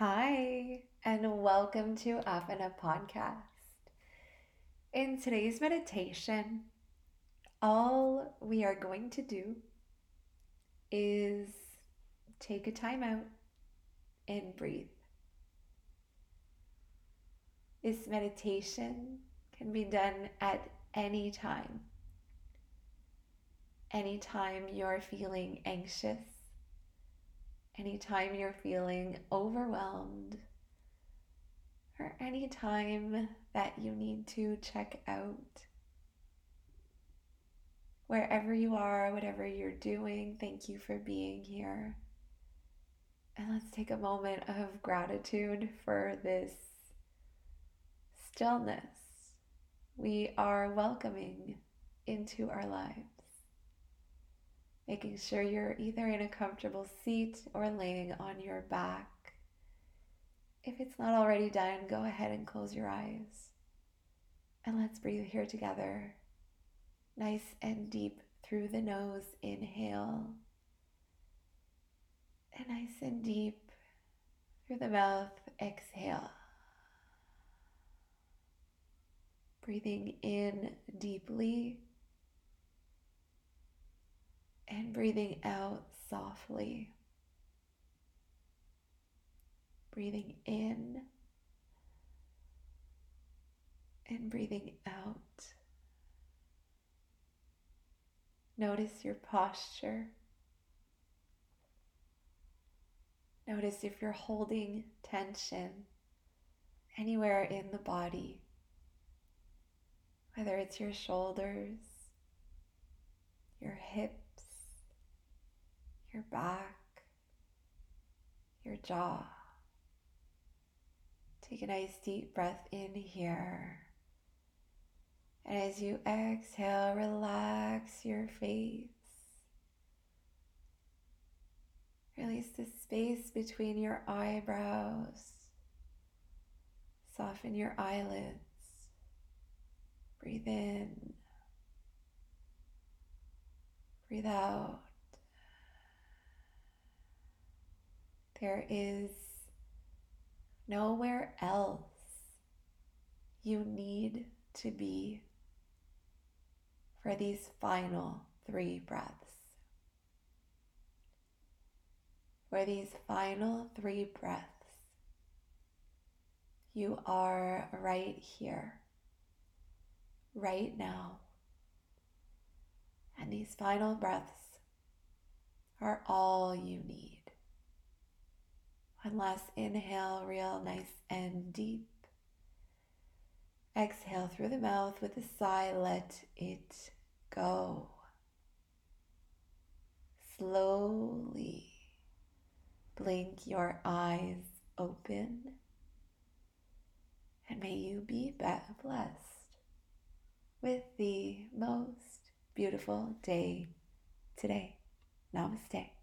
Hi, and welcome to Apana Podcast. In today's meditation, all we are going to do is take a time out and breathe. This meditation can be done at any time. Anytime you're feeling anxious, anytime you're feeling overwhelmed, or anytime that you need to check out. Wherever you are, whatever you're doing, thank you for being here. And let's take a moment of gratitude for this stillness we are welcoming into our lives making sure you're either in a comfortable seat or laying on your back. If it's not already done, go ahead and close your eyes. And let's breathe here together. Nice and deep through the nose, inhale. And nice and deep through the mouth, exhale. Breathing in deeply and breathing out softly. Breathing in and breathing out. Notice your posture. Notice if you're holding tension anywhere in the body, whether it's your shoulders, your hips your back, your jaw. Take a nice deep breath in here. And as you exhale, relax your face. Release the space between your eyebrows. Soften your eyelids. Breathe in. Breathe out. There is nowhere else you need to be for these final three breaths. For these final three breaths, you are right here, right now. And these final breaths are all you need. One last inhale, real nice and deep. Exhale through the mouth with a sigh, let it go. Slowly blink your eyes open, and may you be blessed with the most beautiful day today. Namaste.